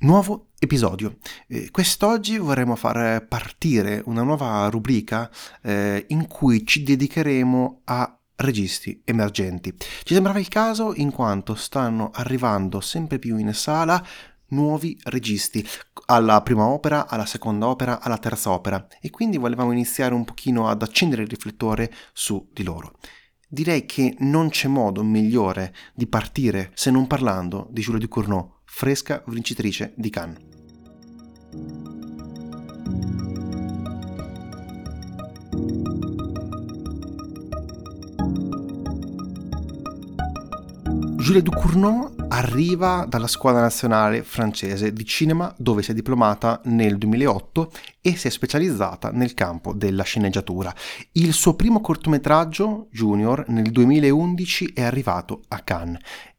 Nuovo episodio. Eh, quest'oggi vorremmo far partire una nuova rubrica eh, in cui ci dedicheremo a registi emergenti. Ci sembrava il caso in quanto stanno arrivando sempre più in sala nuovi registi alla prima opera, alla seconda opera, alla terza opera e quindi volevamo iniziare un pochino ad accendere il riflettore su di loro. Direi che non c'è modo migliore di partire se non parlando di Giulio Ducournau fresca vincitrice di Cannes. Julia Ducournau arriva dalla scuola nazionale francese di cinema dove si è diplomata nel 2008 e si è specializzata nel campo della sceneggiatura. Il suo primo cortometraggio, Junior, nel 2011 è arrivato a Cannes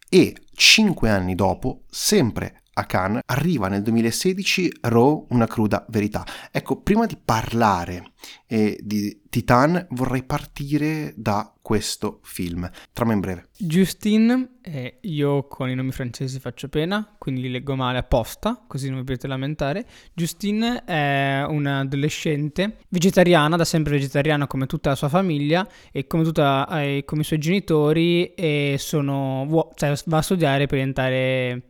e cinque anni dopo, sempre a Cannes, arriva nel 2016 Raw, una cruda verità. Ecco, prima di parlare eh, di Titan vorrei partire da questo film. Trama in breve. Justine, eh, io con i nomi francesi faccio pena, quindi li leggo male apposta, così non vi potete lamentare. Justine è un'adolescente vegetariana, da sempre vegetariana come tutta la sua famiglia e come, tutta, eh, come i suoi genitori e sono, cioè, va a studiare per diventare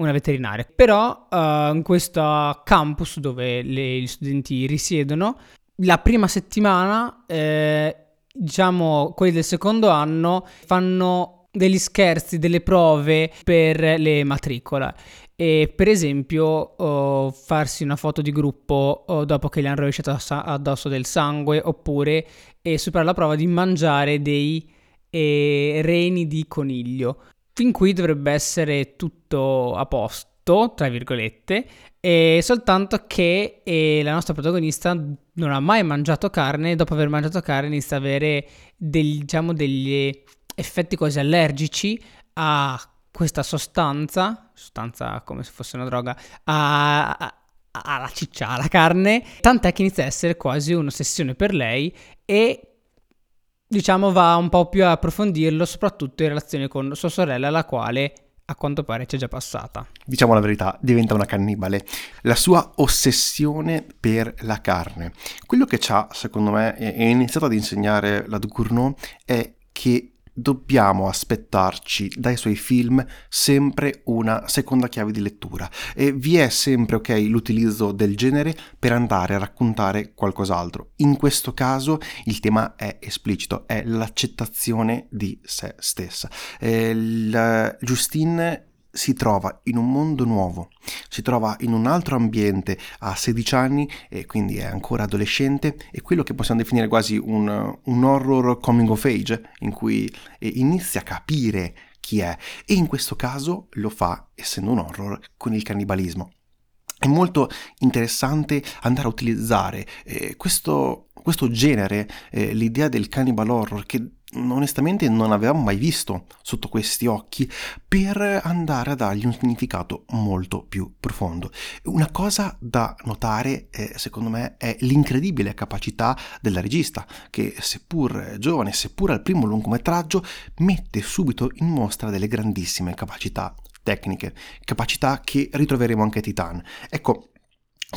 una veterinaria. Però uh, in questo campus dove le, gli studenti risiedono, la prima settimana, eh, diciamo, quelli del secondo anno fanno degli scherzi, delle prove per le matricole. E per esempio oh, farsi una foto di gruppo oh, dopo che gli hanno rovesciato addosso del sangue oppure eh, superare la prova di mangiare dei eh, reni di coniglio. Fin qui dovrebbe essere tutto a posto, tra virgolette, e soltanto che eh, la nostra protagonista non ha mai mangiato carne e dopo aver mangiato carne inizia ad avere del, diciamo, degli effetti quasi allergici a questa sostanza, sostanza come se fosse una droga, a, a alla ciccia, alla carne, tant'è che inizia a essere quasi un'ossessione per lei e diciamo va un po' più a approfondirlo, soprattutto in relazione con sua sorella, la quale a quanto pare c'è già passata. Diciamo la verità, diventa una cannibale. La sua ossessione per la carne. Quello che ci ha, secondo me, è iniziato ad insegnare la Ducournau è che dobbiamo aspettarci dai suoi film sempre una seconda chiave di lettura e vi è sempre ok l'utilizzo del genere per andare a raccontare qualcos'altro. In questo caso il tema è esplicito, è l'accettazione di se stessa. Eh, Justine si trova in un mondo nuovo, si trova in un altro ambiente a 16 anni e quindi è ancora adolescente e quello che possiamo definire quasi un, un horror coming of age in cui inizia a capire chi è e in questo caso lo fa essendo un horror con il cannibalismo. È molto interessante andare a utilizzare eh, questo, questo, genere, eh, l'idea del cannibal horror che onestamente non avevamo mai visto sotto questi occhi per andare a dargli un significato molto più profondo. Una cosa da notare, eh, secondo me, è l'incredibile capacità della regista, che seppur giovane, seppur al primo lungometraggio, mette subito in mostra delle grandissime capacità tecniche, capacità che ritroveremo anche a Titan. Ecco,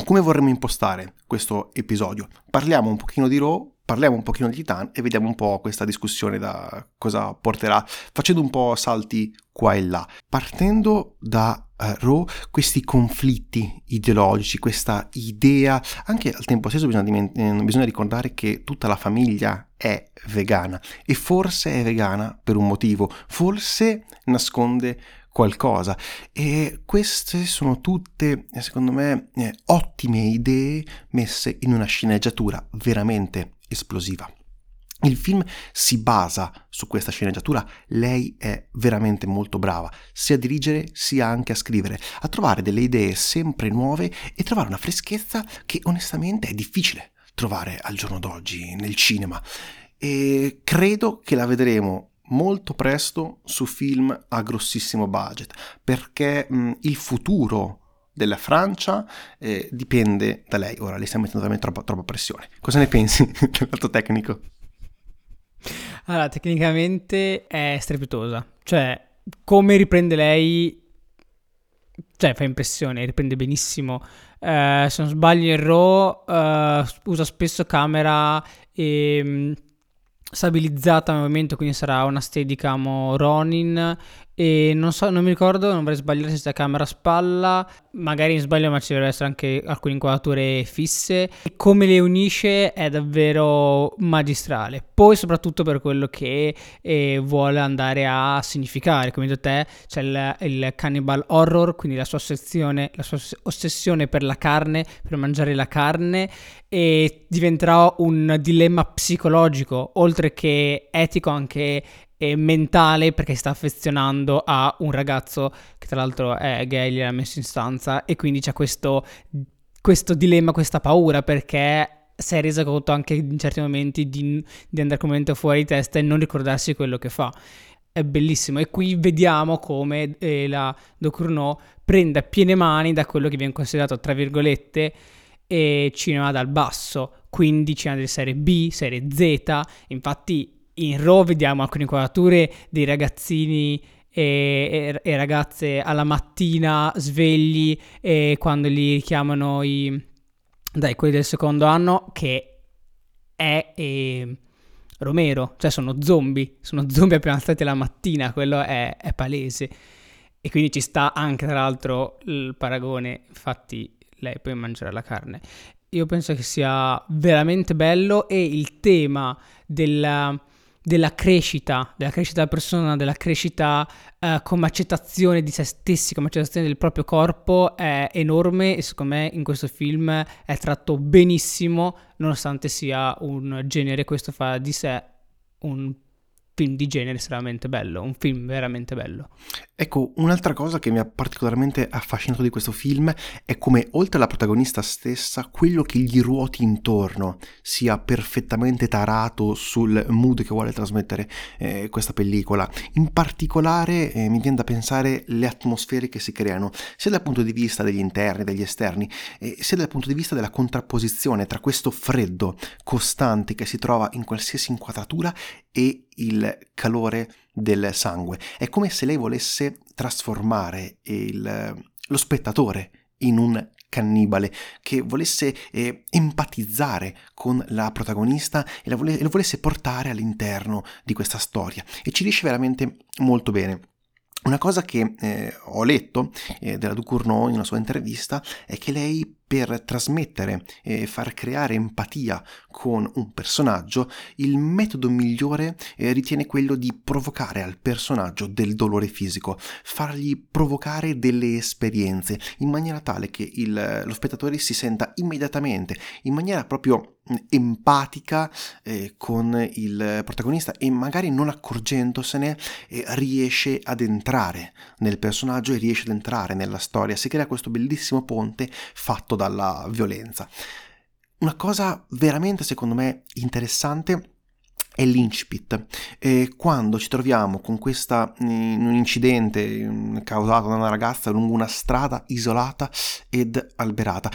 come vorremmo impostare questo episodio? Parliamo un pochino di Raw, parliamo un pochino di Titan e vediamo un po' questa discussione da cosa porterà, facendo un po' salti qua e là. Partendo da uh, Raw, questi conflitti ideologici, questa idea, anche al tempo stesso bisogna, diment- eh, bisogna ricordare che tutta la famiglia è vegana e forse è vegana per un motivo, forse nasconde qualcosa e queste sono tutte secondo me eh, ottime idee messe in una sceneggiatura veramente esplosiva. Il film si basa su questa sceneggiatura, lei è veramente molto brava, sia a dirigere sia anche a scrivere, a trovare delle idee sempre nuove e trovare una freschezza che onestamente è difficile trovare al giorno d'oggi nel cinema. E credo che la vedremo molto presto su film a grossissimo budget, perché mh, il futuro della Francia eh, dipende da lei. Ora le stiamo mettendo veramente troppa, troppa pressione. Cosa ne pensi del lato tecnico? Allora, tecnicamente è strepitosa. Cioè, come riprende lei... cioè fa impressione, riprende benissimo. Eh, se non sbaglio in RAW eh, usa spesso camera e, mm, stabilizzata al movimento, quindi sarà una Steadicam Ronin e non so, non mi ricordo, non vorrei sbagliare se sia camera a spalla, magari in sbaglio ma ci dovrebbero essere anche alcune inquadrature fisse. E come le unisce è davvero magistrale. Poi soprattutto per quello che eh, vuole andare a significare. Come detto te, c'è il, il, cannibal horror, quindi la sua, ossessione, la sua ossessione per la carne, per mangiare la carne e diventerà un dilemma psicologico, oltre che etico anche e mentale perché si sta affezionando a un ragazzo che tra l'altro è gay, gliel'ha messo in stanza e quindi c'è questo, questo dilemma, questa paura perché si è resa conto anche in certi momenti di, di andare completamente fuori di testa e non ricordarsi quello che fa. È bellissimo. E qui vediamo come eh, la Docurno prende a piene mani da quello che viene considerato, tra virgolette, eh, cinema dal basso, quindi cinema delle serie B, serie Z, infatti in RAW vediamo alcune inquadrature dei ragazzini e, e, e, ragazze alla mattina svegli e quando li chiamano i dai quelli del secondo anno che è e, Romero, cioè sono zombie, sono zombie appena alzati la mattina, quello è, è palese. E quindi ci sta anche tra l'altro il paragone, infatti lei poi mangerà la carne. Io penso che sia veramente bello e il tema della della crescita, della crescita della persona, della crescita uh, come accettazione di se stessi, come accettazione del proprio corpo è enorme e secondo me in questo film è tratto benissimo, nonostante sia un genere, questo fa di sé un film di genere estremamente bello, un film veramente bello. Ecco, un'altra cosa che mi ha particolarmente affascinato di questo film è come oltre alla protagonista stessa, quello che gli ruoti intorno sia perfettamente tarato sul mood che vuole trasmettere eh, questa pellicola. In particolare eh, mi viene da pensare le atmosfere che si creano, sia dal punto di vista degli interni, degli esterni, eh, sia dal punto di vista della contrapposizione tra questo freddo costante che si trova in qualsiasi inquadratura e il calore del sangue. È come se lei volesse trasformare il, lo spettatore in un cannibale, che volesse eh, empatizzare con la protagonista e, vole- e lo volesse portare all'interno di questa storia. E ci riesce veramente molto bene. Una cosa che eh, ho letto eh, della Ducournau in una sua intervista è che lei per trasmettere e far creare empatia con un personaggio, il metodo migliore eh, ritiene quello di provocare al personaggio del dolore fisico, fargli provocare delle esperienze in maniera tale che il, lo spettatore si senta immediatamente, in maniera proprio mm, empatica eh, con il protagonista e magari non accorgentosene eh, riesce ad entrare nel personaggio e riesce ad entrare nella storia. Si crea questo bellissimo ponte fatto dalla violenza. Una cosa veramente secondo me interessante è l'incipit. E quando ci troviamo con questa, un incidente causato da una ragazza lungo una strada isolata ed alberata,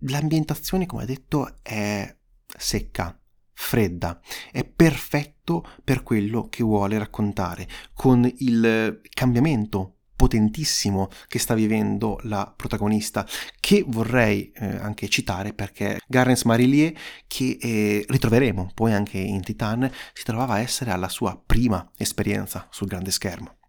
l'ambientazione, come detto, è secca, fredda, è perfetto per quello che vuole raccontare, con il cambiamento potentissimo che sta vivendo la protagonista, che vorrei eh, anche citare perché Garrens Marillier, che eh, ritroveremo poi anche in Titan, si trovava a essere alla sua prima esperienza sul grande schermo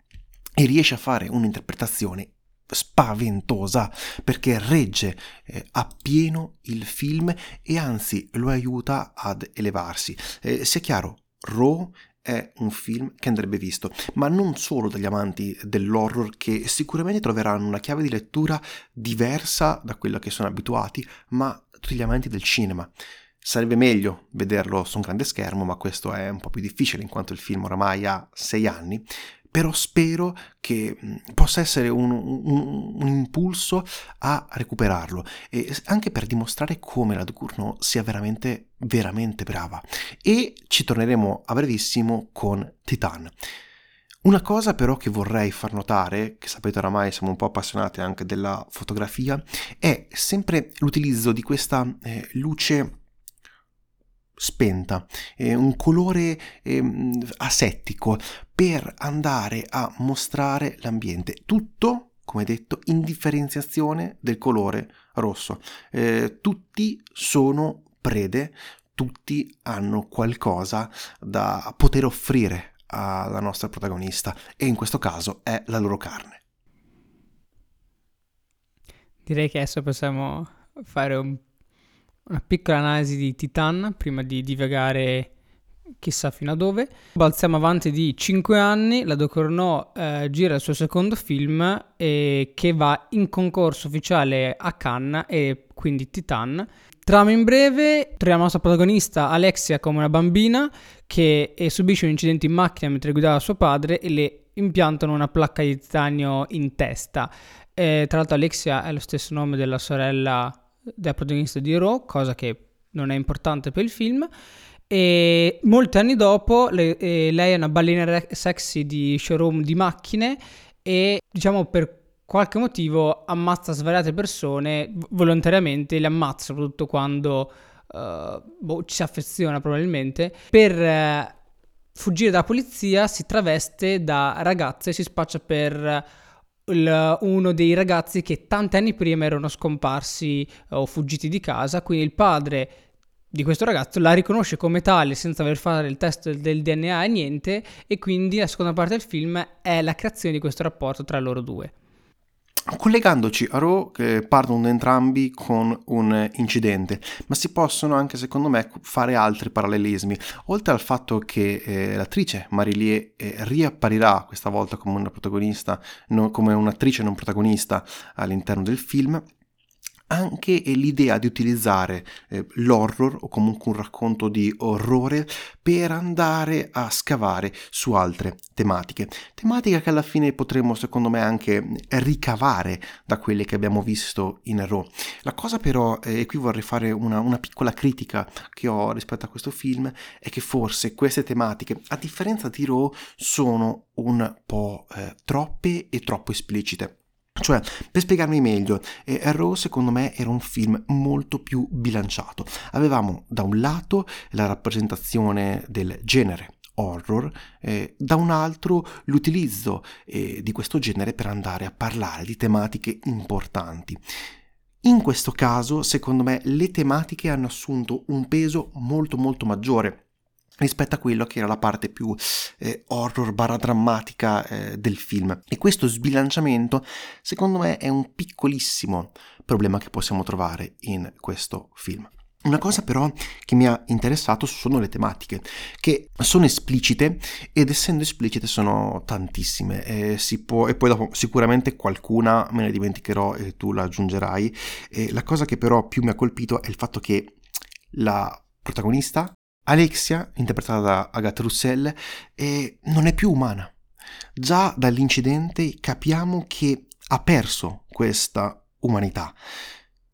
e riesce a fare un'interpretazione spaventosa perché regge eh, appieno il film e anzi lo aiuta ad elevarsi. Eh, sia chiaro, Raw è un film che andrebbe visto, ma non solo dagli amanti dell'horror che sicuramente troveranno una chiave di lettura diversa da quella che sono abituati, ma tutti gli amanti del cinema. Sarebbe meglio vederlo su un grande schermo, ma questo è un po' più difficile in quanto il film oramai ha sei anni, però spero che possa essere un, un, un, impulso a recuperarlo e anche per dimostrare come la Ducournau sia veramente veramente brava e ci torneremo a brevissimo con Titan. Una cosa però che vorrei far notare, che sapete oramai siamo un po' appassionati anche della fotografia, è sempre l'utilizzo di questa eh, luce spenta, eh, un colore eh, asettico per andare a mostrare l'ambiente. Tutto come detto, indifferenziazione del colore rosso. Eh, tutti sono prede, tutti hanno qualcosa da poter offrire alla nostra protagonista e in questo caso è la loro carne. Direi che adesso possiamo fare un, una piccola analisi di Titan prima di divagare chissà fino a dove. Balziamo avanti di 5 anni, la Ducournau eh, gira il suo secondo film eh, che va in concorso ufficiale a Cannes e quindi Titan. Trama in breve, troviamo la nostra protagonista Alexia come una bambina che eh, subisce un incidente in macchina mentre guidava suo padre e le impiantano una placca di titanio in testa. Eh, tra l'altro Alexia è lo stesso nome della sorella della protagonista di Ro, cosa che non è importante per il film. E molti anni dopo le, eh, lei è una ballerina sexy di showroom di macchine e diciamo per qualche motivo ammazza svariate persone volontariamente, le ammazza soprattutto quando uh, boh, ci si affeziona probabilmente. Per uh, fuggire dalla polizia si traveste da ragazza e si spaccia per il, uno dei ragazzi che tanti anni prima erano scomparsi o fuggiti di casa, quindi il padre di questo ragazzo la riconosce come tale senza aver fatto il test del DNA e niente e quindi la seconda parte del film è la creazione di questo rapporto tra loro due. Collegandoci a Raw, eh, partono entrambi con un incidente, ma si possono anche, secondo me, fare altri parallelismi. Oltre al fatto che eh, l'attrice Marilie eh, riapparirà questa volta come una protagonista, no, come un'attrice non protagonista all'interno del film, anche l'idea di utilizzare eh, l'horror o comunque un racconto di orrore per andare a scavare su altre tematiche. Tematiche che alla fine potremmo secondo me anche ricavare da quelle che abbiamo visto in Raw. La cosa però, eh, e qui vorrei fare una, una piccola critica che ho rispetto a questo film, è che forse queste tematiche, a differenza di Raw, sono un po' eh, troppe e troppo esplicite. Cioè, per spiegarmi meglio, eh, Arrow secondo me era un film molto più bilanciato. Avevamo da un lato la rappresentazione del genere horror, eh, da un altro l'utilizzo eh, di questo genere per andare a parlare di tematiche importanti. In questo caso, secondo me, le tematiche hanno assunto un peso molto molto maggiore rispetto a quello che era la parte più eh, horror barra drammatica eh, del film. E questo sbilanciamento, secondo me, è un piccolissimo problema che possiamo trovare in questo film. Una cosa però che mi ha interessato sono le tematiche, che sono esplicite ed essendo esplicite sono tantissime. Eh, può, e poi dopo sicuramente qualcuna me ne dimenticherò e tu la aggiungerai. E la cosa che però più mi ha colpito è il fatto che la protagonista Alexia, interpretata da Agatha Roussel, eh, non è più umana. Già dall'incidente capiamo che ha perso questa umanità.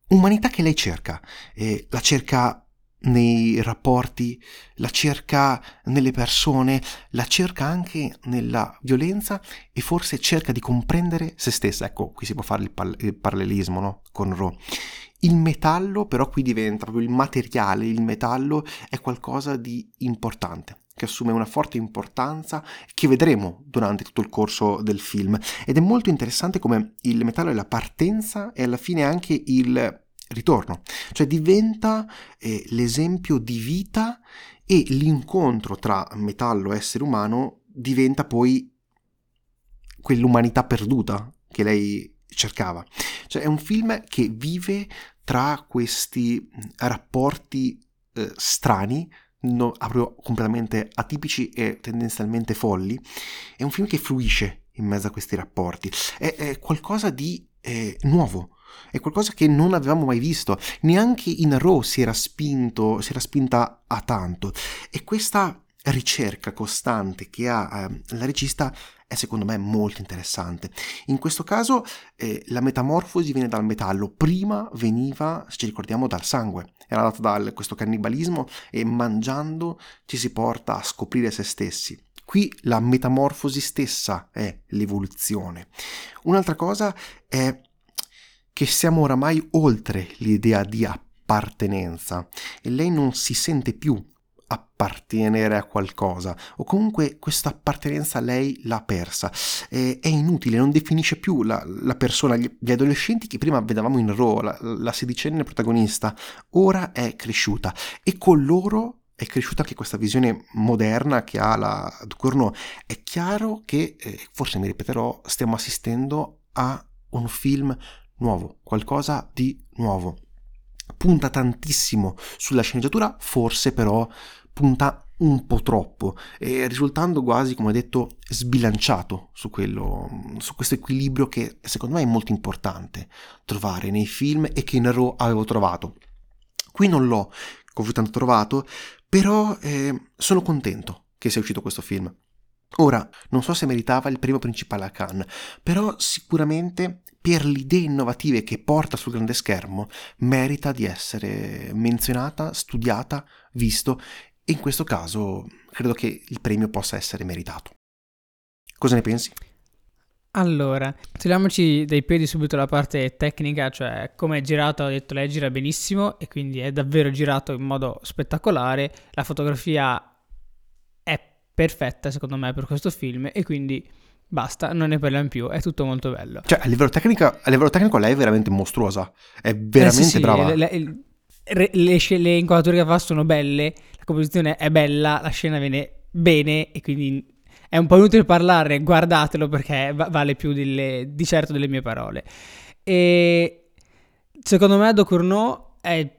Umanità che lei cerca. Eh, la cerca nei rapporti, la cerca nelle persone, la cerca anche nella violenza e forse cerca di comprendere se stessa. Ecco, qui si può fare il, pal- il parallelismo no? con Ro. Il metallo però qui diventa proprio il materiale, il metallo è qualcosa di importante che assume una forte importanza che vedremo durante tutto il corso del film. Ed è molto interessante come il metallo è la partenza e alla fine anche il ritorno, cioè diventa eh, l'esempio di vita e l'incontro tra metallo e essere umano diventa poi quell'umanità perduta che lei cercava. Cioè è un film che vive tra questi rapporti eh, strani, no, proprio completamente atipici e tendenzialmente folli. È un film che fluisce in mezzo a questi rapporti. È, è qualcosa di eh, nuovo. È qualcosa che non avevamo mai visto, neanche in Raw si era spinto, si era spinta a tanto. E questa ricerca costante che ha eh, la regista è secondo me molto interessante. In questo caso eh, la metamorfosi viene dal metallo, prima veniva, se ci ricordiamo, dal sangue, era data da questo cannibalismo e mangiando ci si porta a scoprire se stessi. Qui la metamorfosi stessa è l'evoluzione. Un'altra cosa è che siamo oramai oltre l'idea di appartenenza e lei non si sente più appartenere a qualcosa o comunque questa appartenenza lei l'ha persa. Eh, è inutile non definisce più la, la persona gli, gli, adolescenti che prima vedevamo in Raw la, la sedicenne protagonista ora è cresciuta. E con loro è cresciuta anche questa visione moderna che ha la Ducournau è chiaro che eh, forse mi ripeterò stiamo assistendo a un film nuovo qualcosa di nuovo. Punta tantissimo sulla sceneggiatura, forse però punta un po' troppo, risultando quasi, come detto, sbilanciato su, quello, su questo equilibrio che secondo me è molto importante trovare nei film e che in Raw avevo trovato. Qui non l'ho così tanto trovato, però eh, sono contento che sia uscito questo film. Ora, non so se meritava il premio principale a Cannes, però sicuramente per le idee innovative che porta sul grande schermo merita di essere menzionata, studiata, visto in questo caso credo che il premio possa essere meritato. Cosa ne pensi? Allora, togliamoci dai piedi subito la parte tecnica, cioè come è girato, ha detto lei gira benissimo e quindi è davvero girato in modo spettacolare, la fotografia è perfetta secondo me per questo film e quindi Basta, non ne parliamo più, è tutto molto bello. Cioè, a livello, tecnico, a livello tecnico lei è veramente mostruosa, è veramente eh sì, sì, brava. Le, le, le, le, inquadrature che fa sono belle, la composizione è bella, la scena viene bene e quindi è un po' inutile parlare, guardatelo perché vale più delle, di certo delle mie parole. E secondo me Docournau è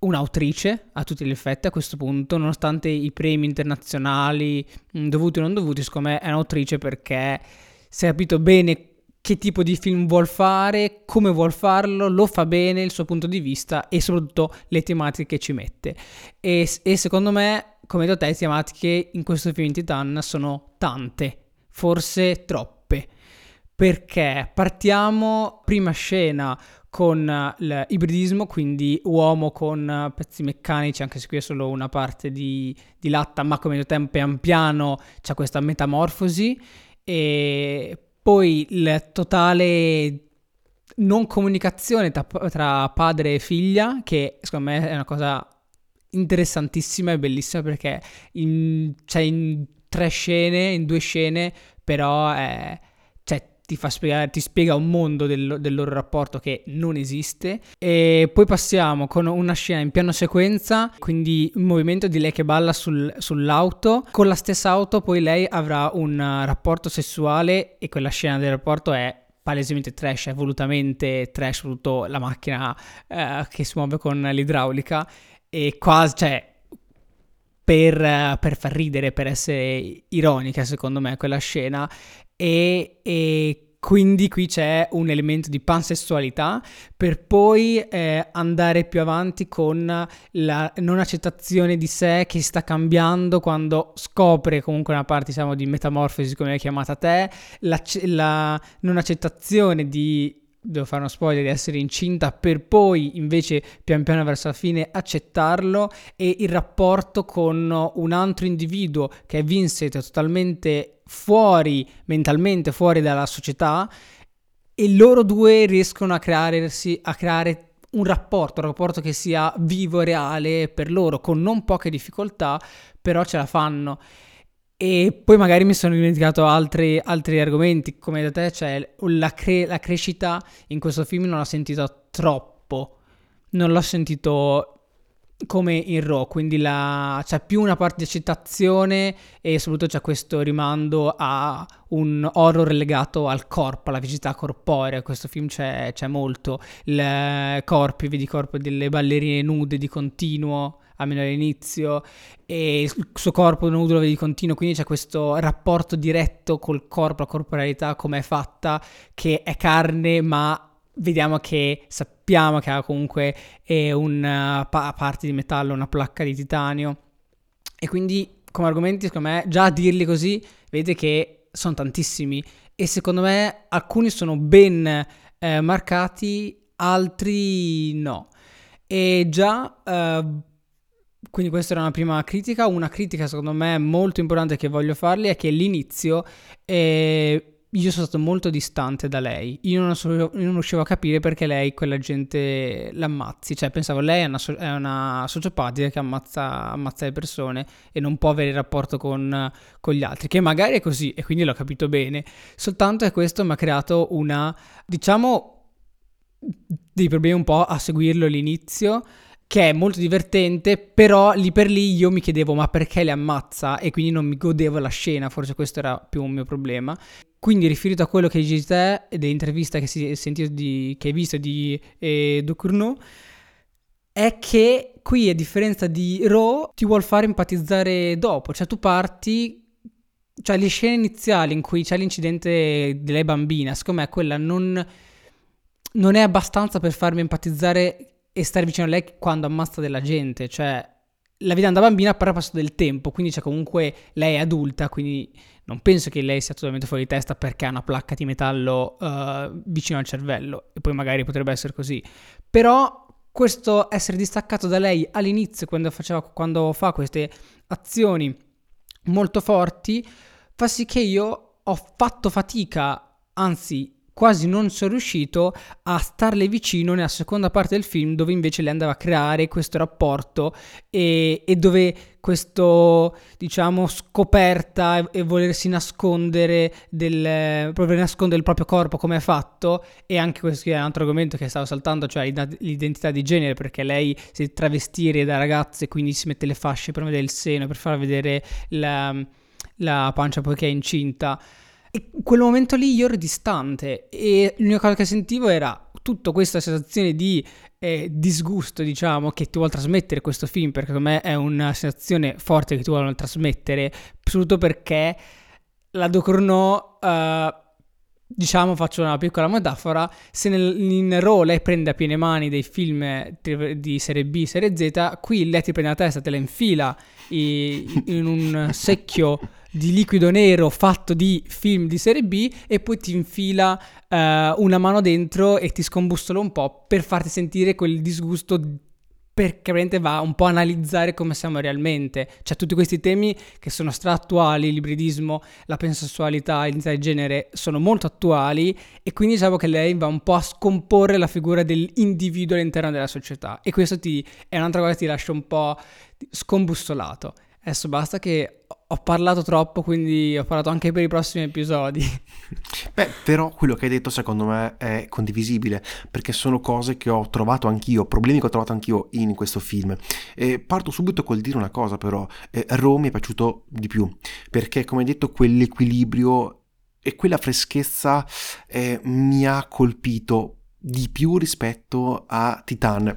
un'autrice a tutti gli effetti a questo punto, nonostante i premi internazionali dovuti o non dovuti, secondo me è un'autrice perché si è capito bene che tipo di film vuol fare, come vuol farlo, lo fa bene, il suo punto di vista e soprattutto le tematiche che ci mette. E, e secondo me, come detto te, le tematiche in questo film Titan sono tante, forse troppe. Perché partiamo, prima scena, con l'ibridismo, quindi uomo con pezzi meccanici, anche se qui è solo una parte di, di latta, ma come detto pian piano c'è questa metamorfosi e poi il totale non comunicazione tra, tra padre e figlia, che secondo me è una cosa interessantissima e bellissima perché c'è in tre scene, in due scene, però è ti, fa spiegare, ti spiega un mondo del, del, loro rapporto che non esiste. E poi passiamo con una scena in piano sequenza, quindi un movimento di lei che balla sul, sull'auto. Con la stessa auto poi lei avrà un rapporto sessuale e quella scena del rapporto è palesemente trash, è volutamente trash, soprattutto la macchina eh, che si muove con l'idraulica e quasi, cioè, per, per, far ridere, per essere ironica secondo me quella scena e, e quindi qui c'è un elemento di pansessualità per poi eh, andare più avanti con la non accettazione di sé che sta cambiando quando scopre comunque una parte diciamo di metamorfosi come l'hai chiamata te, la, la non accettazione di devo fare uno spoiler, di essere incinta per poi invece pian piano verso la fine accettarlo e il rapporto con un altro individuo che è Vincent totalmente fuori mentalmente fuori dalla società e loro due riescono a, crearsi, a creare un rapporto, un rapporto che sia vivo e reale per loro con non poche difficoltà però ce la fanno e poi magari mi sono dimenticato altri, altri argomenti, come da te, cioè la, cre- la crescita in questo film non l'ho sentito troppo, non l'ho sentito come in Raw, quindi la, c'è più una parte di accettazione e soprattutto c'è questo rimando a un horror legato al corpo, alla fisicità corporea. Questo film c'è, c'è molto. I corpi, vedi i corpi delle ballerine nude di continuo, almeno all'inizio, e il suo corpo nudo lo vedi continuo, quindi c'è questo rapporto diretto col corpo, la corporalità, come è fatta, che è carne, ma vediamo che sappiamo che ha comunque una parte di metallo, una placca di titanio. E quindi come argomenti, secondo me, già a dirli così, vedete che sono tantissimi. E secondo me alcuni sono ben eh, marcati, altri no. E già eh, quindi questa era una prima critica. Una critica secondo me molto importante che voglio farli è che l'inizio è io sono stato molto distante da lei. Io non, so, io non, riuscivo a capire perché lei quella gente l'ammazzi. Cioè, pensavo lei è una, è una sociopatica che ammazza, ammazza, le persone e non può avere rapporto con, con, gli altri. Che magari è così, e quindi l'ho capito bene. Soltanto che questo mi ha creato una, diciamo, dei problemi un po' a seguirlo all'inizio che è molto divertente, però lì per lì io mi chiedevo ma perché le ammazza e quindi non mi godevo la scena, forse questo era più un mio problema. Quindi riferito a quello che dici te e dell'intervista che, di, che hai visto di eh, Ducournau, è che qui a differenza di Raw ti vuol fare empatizzare dopo, cioè tu parti, cioè le scene iniziali in cui c'è l'incidente delle bambine, secondo me quella non, non è abbastanza per farmi empatizzare e stare vicino a lei quando ammazza della gente, cioè la vita da bambina però passa del tempo, quindi c'è comunque lei è adulta, quindi non penso che lei sia totalmente fuori di testa perché ha una placca di metallo uh, vicino al cervello e poi magari potrebbe essere così. Però questo essere distaccato da lei all'inizio quando, faceva, quando fa queste azioni molto forti fa sì che io ho fatto fatica, anzi quasi non sono riuscito a starle vicino nella seconda parte del film dove invece lei andava a creare questo rapporto e, e dove questo diciamo scoperta e, e volersi nascondere del proprio nascondere il proprio corpo come è fatto e anche questo è un altro argomento che stavo saltando cioè l'identità di genere perché lei si travestire da ragazza e quindi si mette le fasce per vedere il seno per far vedere la, la pancia poiché è incinta e in quel momento lì io ero distante e l'unica cosa che sentivo era tutta questa sensazione di eh, disgusto, diciamo, che ti vuole trasmettere questo film, perché secondo me è una sensazione forte che ti vuole trasmettere, soprattutto perché la Docorno, uh, diciamo, faccio una piccola metafora, se nel, in Raw lei prende a piene mani dei film di serie B, serie Z, qui lei ti prende la testa, te la infila in un secchio di liquido nero fatto di film di serie B e poi ti infila uh, una mano dentro e ti scombustola un po' per farti sentire quel disgusto perché veramente va un po' a analizzare come siamo realmente. Cioè tutti questi temi che sono stra-attuali, l'ibridismo, la pensessualità, l'identità di genere, sono molto attuali e quindi diciamo che lei va un po' a scomporre la figura dell'individuo all'interno della società e questo ti, è un'altra cosa che ti lascia un po' scombussolato. Adesso basta che ho parlato troppo, quindi ho parlato anche per i prossimi episodi. Beh, però quello che hai detto secondo me è condivisibile, perché sono cose che ho trovato anch'io, problemi che ho trovato anch'io in questo film. E parto subito col dire una cosa però, eh, Rome mi è piaciuto di più, perché come hai detto quell'equilibrio e quella freschezza eh, mi ha colpito di più rispetto a Titan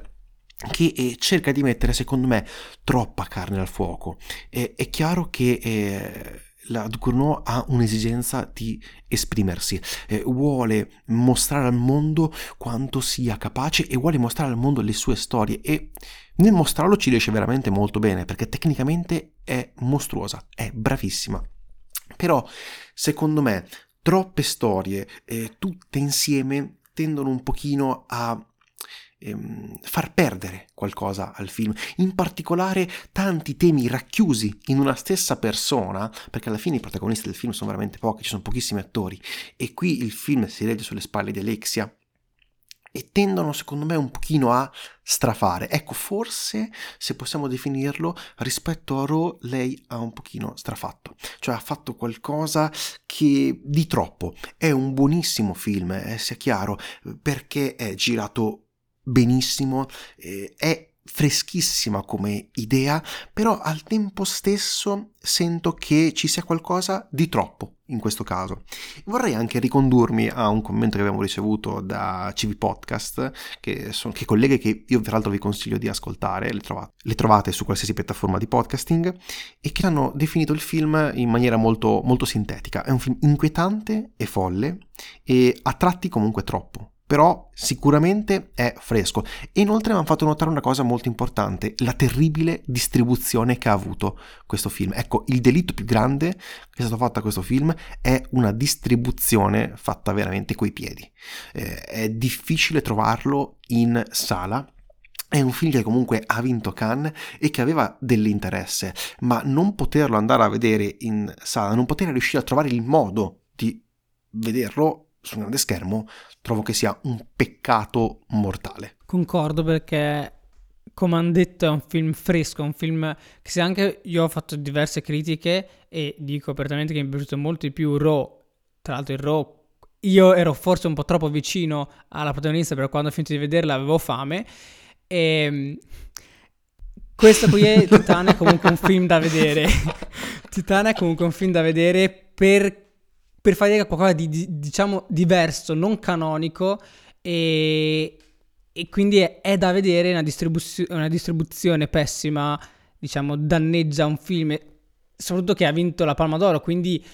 che eh, cerca di mettere, secondo me, troppa carne al fuoco. Eh, è chiaro che eh, la Ducournau ha un'esigenza di esprimersi, eh, vuole mostrare al mondo quanto sia capace e vuole mostrare al mondo le sue storie e nel mostrarlo ci riesce veramente molto bene perché tecnicamente è mostruosa, è bravissima. Però, secondo me, troppe storie, eh, tutte insieme, tendono un pochino a ehm, far perdere qualcosa al film, in particolare tanti temi racchiusi in una stessa persona, perché alla fine i protagonisti del film sono veramente pochi, ci sono pochissimi attori, e qui il film si regge sulle spalle di Alexia, e tendono secondo me un pochino a strafare. Ecco, forse se possiamo definirlo, rispetto a Raw lei ha un pochino strafatto, cioè ha fatto qualcosa che di troppo. È un buonissimo film, eh, sia chiaro, perché è girato benissimo, eh, è freschissima come idea, però al tempo stesso sento che ci sia qualcosa di troppo in questo caso. Vorrei anche ricondurmi a un commento che abbiamo ricevuto da CV Podcast, che sono che colleghe che io tra l'altro vi consiglio di ascoltare, le trovate, le trovate su qualsiasi piattaforma di podcasting, e che hanno definito il film in maniera molto, molto sintetica. È un film inquietante e folle, e a tratti comunque troppo però sicuramente è fresco. E inoltre mi hanno fatto notare una cosa molto importante, la terribile distribuzione che ha avuto questo film. Ecco, il delitto più grande che è stato fatto a questo film è una distribuzione fatta veramente coi piedi. Eh, è difficile trovarlo in sala, è un film che comunque ha vinto Cannes e che aveva dell'interesse, ma non poterlo andare a vedere in sala, non poter riuscire a trovare il modo di vederlo sul grande schermo trovo che sia un peccato mortale. Concordo perché come hanno detto è un film fresco, un film che se anche io ho fatto diverse critiche e dico apertamente che mi è piaciuto molto di più Raw, tra l'altro il Raw io ero forse un po' troppo vicino alla protagonista per quando ho finito di vederla avevo fame e ehm, questo qui è Titana comunque un film da vedere Titana è comunque un film da vedere per, per fare qualcosa di, di, diciamo diverso, non canonico e, e quindi è, è, da vedere una, distribuzio- una distribuzione pessima diciamo danneggia un film soprattutto che ha vinto la Palma d'Oro quindi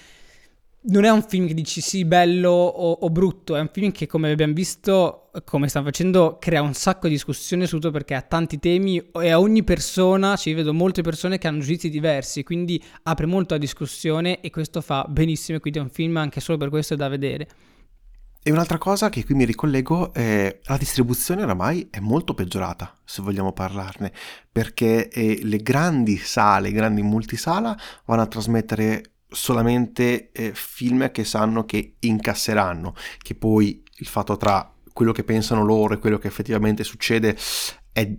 non è un film che dici sì, bello o, o, brutto, è un film che come abbiamo visto, come stanno facendo, crea un sacco di discussione su tutto perché ha tanti temi e a ogni persona, ci vedo molte persone che hanno giudizi diversi, quindi apre molto la discussione e questo fa benissimo, quindi è un film anche solo per questo da vedere. E un'altra cosa che qui mi ricollego è la distribuzione oramai è molto peggiorata, se vogliamo parlarne, perché eh, le grandi sale, i grandi multisala vanno a trasmettere solamente eh, film che sanno che incasseranno, che poi il fatto tra quello che pensano loro e quello che effettivamente succede è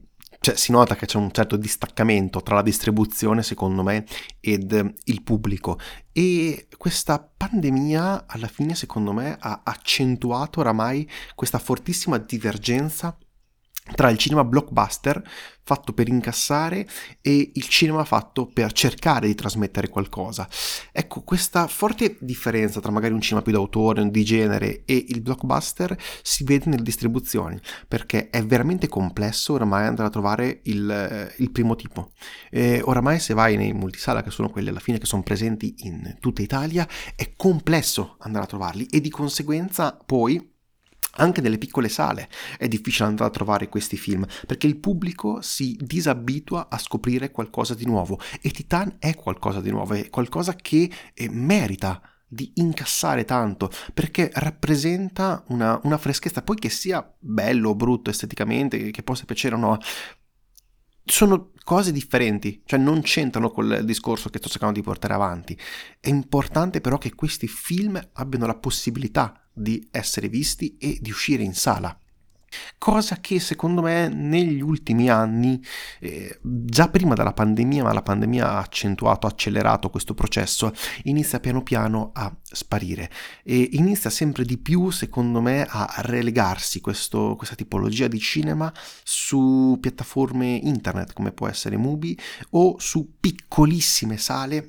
cioè, si nota che c'è un certo distaccamento tra la distribuzione, secondo me, ed il pubblico. E questa pandemia, alla fine, secondo me, ha accentuato oramai questa fortissima divergenza tra il cinema blockbuster fatto per incassare e il cinema fatto per cercare di trasmettere qualcosa. Ecco, questa forte differenza tra magari un cinema più d'autore, di genere e il blockbuster si vede nelle distribuzioni, perché è veramente complesso oramai andare a trovare il, eh, il primo tipo. E oramai se vai nei multisala, che sono quelli alla fine che sono presenti in tutta Italia, è complesso andare a trovarli e di conseguenza poi anche nelle piccole sale. È difficile andare a trovare questi film perché il pubblico si disabitua a scoprire qualcosa di nuovo. E Titan è qualcosa di nuovo, è qualcosa che eh, merita di incassare tanto perché rappresenta una, una, freschezza, poi che sia bello o brutto esteticamente, che possa piacere o no, sono cose differenti, cioè non c'entrano col discorso che sto cercando di portare avanti. È importante però che questi film abbiano la possibilità di essere visti e di uscire in sala. Cosa che secondo me negli ultimi anni, eh, già prima della pandemia, ma la pandemia ha accentuato, accelerato questo processo, inizia piano piano a sparire e inizia sempre di più, secondo me, a relegarsi questo, questa tipologia di cinema su piattaforme internet come può essere Mubi o su piccolissime sale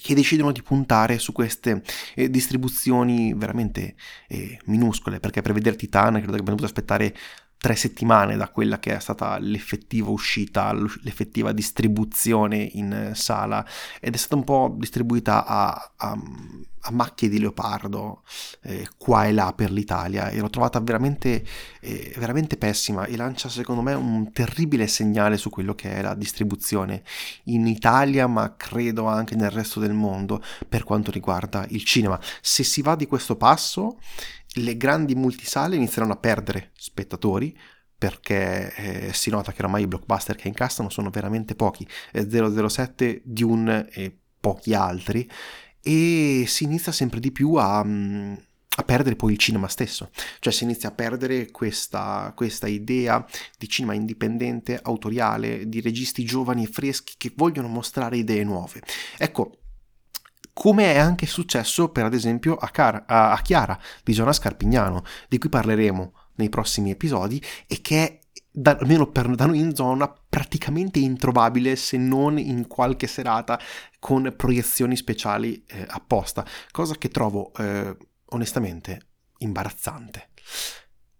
che decidono di puntare su queste eh, distribuzioni veramente eh, minuscole, perché per vedere Titan credo che abbiamo dovuto aspettare tre settimane da quella che è stata l'effettiva uscita, l'effettiva distribuzione in sala ed è stata un po' distribuita a, a, a macchie di leopardo eh, qua e là per l'Italia e l'ho trovata veramente, eh, veramente pessima e lancia secondo me un terribile segnale su quello che è la distribuzione in Italia ma credo anche nel resto del mondo per quanto riguarda il cinema. Se si va di questo passo le grandi multisale inizieranno a perdere spettatori perché eh, si nota che ormai i blockbuster che incassano sono veramente pochi, 007, Dune e pochi altri, e si inizia sempre di più a, mm, a perdere poi il cinema stesso, cioè si inizia a perdere questa, questa idea di cinema indipendente, autoriale, di registi giovani e freschi che vogliono mostrare idee nuove. Ecco, come è anche successo per ad esempio a, Car- a, a Chiara Giona Scarpignano, di cui parleremo nei prossimi episodi e che è da, almeno per, da noi in zona praticamente introvabile se non in qualche serata con proiezioni speciali eh, apposta, cosa che trovo eh, onestamente imbarazzante.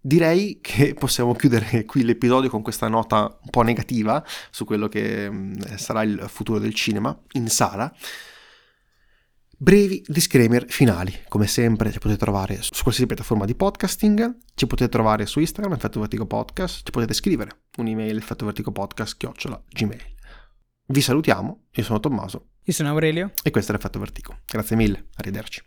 Direi che possiamo chiudere qui l'episodio con questa nota un po' negativa su quello che mh, mm, sarà il futuro del cinema in sala. Brevi disclaimer finali, come sempre ci potete trovare su qualsiasi piattaforma di podcasting, ci potete trovare su Instagram, Effetto Vertigo Podcast, ci potete scrivere un'email, Effetto Vertigo Podcast, chiocciola, gmail. Vi salutiamo, io sono Tommaso. Io sono Aurelio. E questo è l'Effetto Vertigo. Grazie mille, arrivederci.